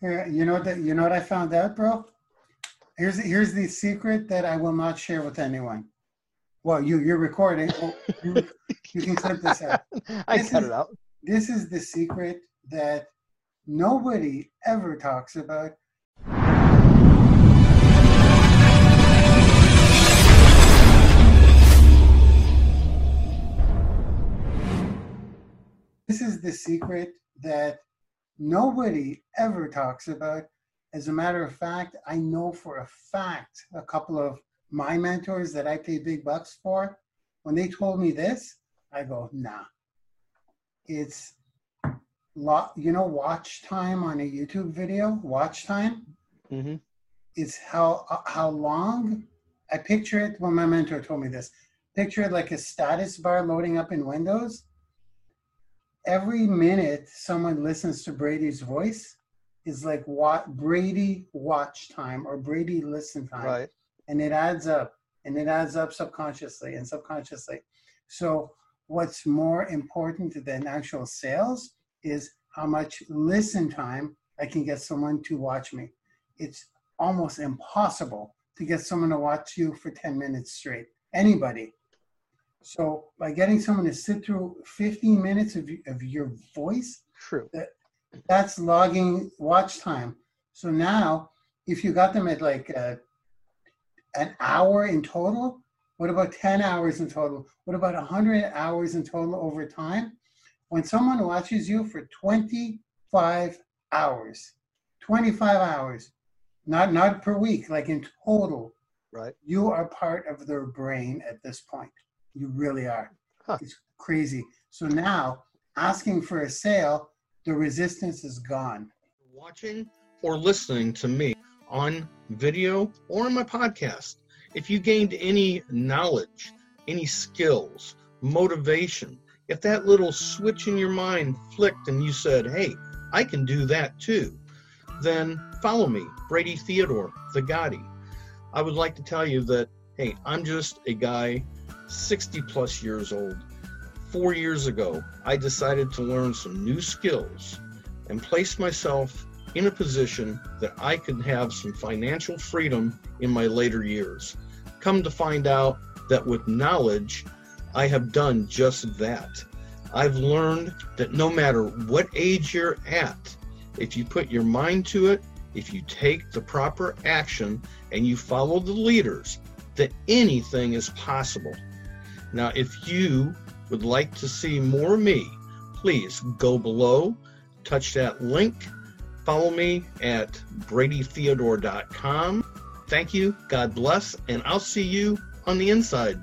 Here, you know that you know what I found out, bro. Here's here's the secret that I will not share with anyone. Well, you you're recording. You, you can clip this out. I This cut is- it out. This is the secret that nobody ever talks about. This is the secret that nobody ever talks about. As a matter of fact, I know for a fact a couple of my mentors that I pay big bucks for, when they told me this, I go, nah. It's lot, you know, watch time on a YouTube video, watch time Mm-hmm. is how uh, how long I picture it when my mentor told me this. Picture it like a status bar loading up in Windows. Every minute someone listens to Brady's voice is like what Brady watch time or Brady listen time. Right. and it adds up and it adds up subconsciously and subconsciously. So what's more important than actual sales is how much listen time i can get someone to watch me. It's almost impossible to get someone to watch you for 10 minutes straight. Anybody so by getting someone to sit through 15 minutes of, of your voice True. that's logging watch time. So now, if you got them at like uh, an hour in total, what about 10 hours in total? What about 100 hours in total over time? When someone watches you for 25 hours, 25 hours, not, not per week, like in total, Right. you are part of their brain at this point. You really are. Huh. It's crazy. So now, asking for a sale, the resistance is gone. watching or listening to me on video or on my podcast, if you gained any knowledge, any skills, motivation, if that little switch in your mind flicked and you said, hey, I can do that too, then follow me, Brady Theodore, the Gotti. I would like to tell you that, hey, I'm just a guy 60 plus years old. Four years ago, I decided to learn some new skills and place myself in a position that I could have some financial freedom in my later years. Come to find out that with knowledge, I have done just that. I've learned that no matter what age you're at, if you put your mind to it, if you take the proper action and you follow the leaders, that anything is possible. Now, if you would like to see more of me, please go below touch that link. Follow me at bradytheodore.com. Thank you. God bless. And I'll see you on the inside.